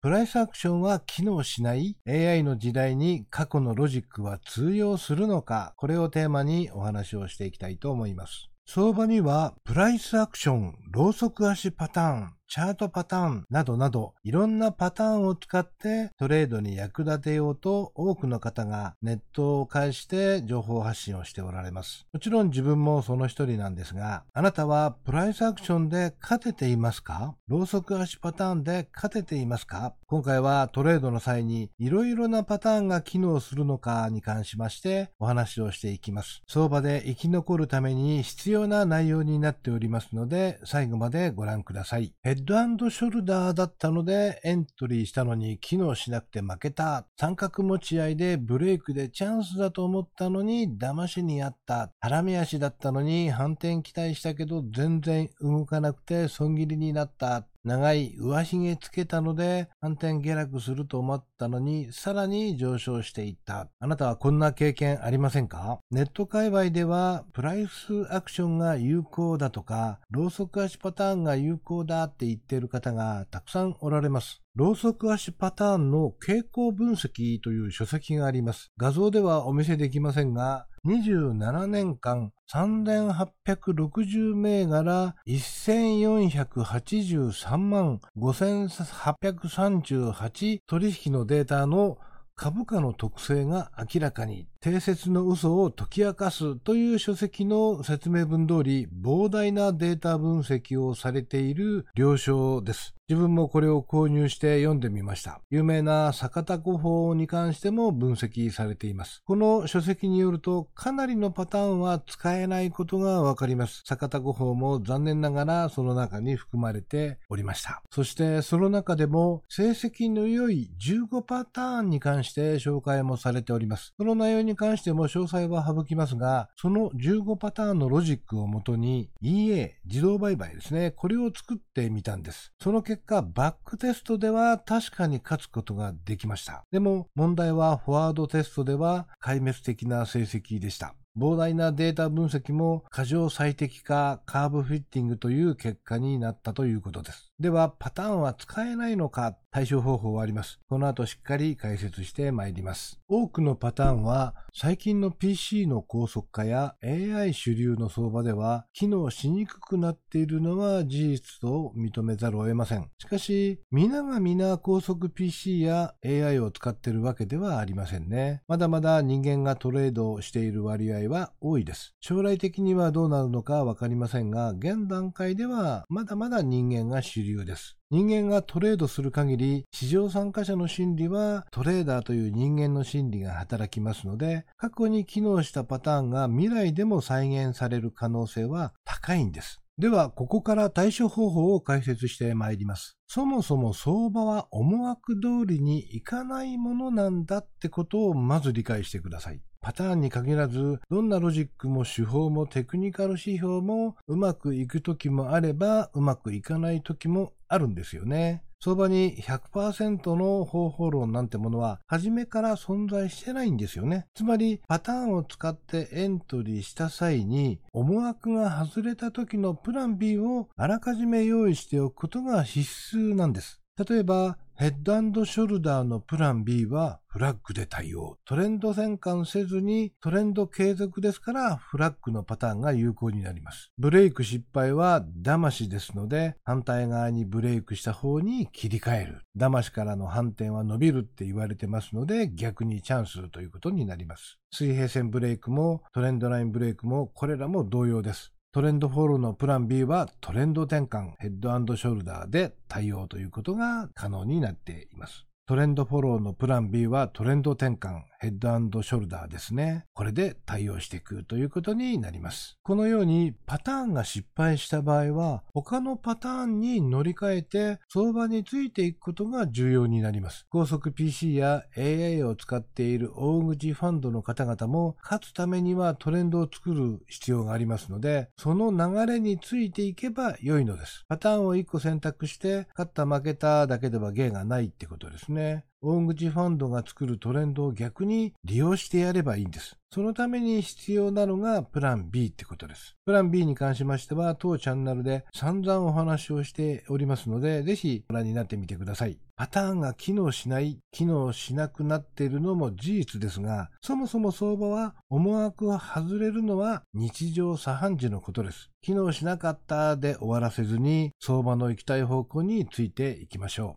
プライスアクションは機能しない ?AI の時代に過去のロジックは通用するのかこれをテーマにお話をしていきたいと思います。相場にはプライスアクション、ローソク足パターン、チャートパターンなどなど、いろんなパターンを使ってトレードに役立てようと多くの方がネットを介して情報発信をしておられます。もちろん自分もその一人なんですが、あなたはプライスアクションで勝てていますか？ローソク足パターンで勝てていますか？今回はトレードの際にいろいろなパターンが機能するのかに関しましてお話をしていきます。相場で生き残るために必要な内容になっておりますので、最後までご覧ください。ヘッドショルダーだったのでエントリーしたのに機能しなくて負けた。三角持ち合いでブレイクでチャンスだと思ったのに騙しにあった。ハラミ足だったのに反転期待したけど全然動かなくて損切りになった。長い上髭つけたので反転下落すると思ったのにさらに上昇していった。あなたはこんな経験ありませんか？ネット界隈ではプライスアクションが有効だとか、ローソク足パターンが有効だって言っている方がたくさんおられます。ローソク足パターンの傾向分析という書籍があります。画像ではお見せできませんが、27年間3860銘柄1483万5838取引のデータの株価の特性が明らかに、定説の嘘を解き明かすという書籍の説明文通り、膨大なデータ分析をされている了承です。自分もこれを購入して読んでみました。有名な坂田古法に関しても分析されています。この書籍によるとかなりのパターンは使えないことがわかります。坂田古法も残念ながらその中に含まれておりました。そしてその中でも成績の良い15パターンに関して紹介もされております。その内容に関しても詳細は省きますが、その15パターンのロジックをもとに EA 自動売買ですね。これを作ってみたんです。その結果、バックテストでは確かに勝つことができました。でも、問題はフォワードテストでは壊滅的な成績でした。膨大なデータ分析も過剰最適化カーブフィッティングという結果になったということです。では、パターンは使えないのか対処方法はあります。この後しっかり解説してまいります。多くのパターンは最近の PC の高速化や AI 主流の相場では機能しにくくなっているのは事実と認めざるを得ません。しかし、皆が皆高速 PC や AI を使っているわけではありませんね。まだまだ人間がトレードしている割合は多いです。将来的にはどうなるのかわかりませんが、現段階ではまだまだ人間が主流です。人間がトレードする限り、市場参加者の心理はトレーダーという人間の心理が働きますので、過去に機能したパターンが未来でも再現される可能性は高いんです。では、ここから対処方法を解説してまいります。そもそも相場は思惑通りにいかないものなんだってことをまず理解してください。パターンに限らず、どんなロジックも手法もテクニカル指標もうまくいく時もあれば、うまくいかない時もあるんですよね。相場に100%の方法論なんてものは初めから存在してないんですよね。つまりパターンを使ってエントリーした際に思惑が外れた時のプラン B をあらかじめ用意しておくことが必須なんです。例えばヘッドショルダーのプラン B はフラッグで対応。トレンド転換せずにトレンド継続ですからフラッグのパターンが有効になります。ブレイク失敗は騙しですので反対側にブレイクした方に切り替える。騙しからの反転は伸びるって言われてますので逆にチャンスということになります。水平線ブレイクもトレンドラインブレイクもこれらも同様です。トレンドフォローのプラン B はトレンド転換、ヘッドショルダーで対応ということが可能になっています。トレンドフォローのプラン B はトレンド転換、ヘッドショルダーですね。これで対応していくということになります。このようにパターンが失敗した場合は他のパターンに乗り換えて相場についていくことが重要になります。高速 PC や AI を使っている大口ファンドの方々も勝つためにはトレンドを作る必要がありますので、その流れについていけば良いのです。パターンを1個選択して勝った負けただけでは芸がないってことですね。ね。大口ファンドが作るトレンドを逆に利用してやればいいんです。そのために必要なのがプラン B ってことです。プラン B に関しましては当チャンネルで散々お話をしておりますので、ぜひご覧になってみてください。パターンが機能しない、機能しなくなっているのも事実ですが、そもそも相場は思惑を外れるのは日常茶飯事のことです。機能しなかったで終わらせずに相場の行きたい方向についていきましょう。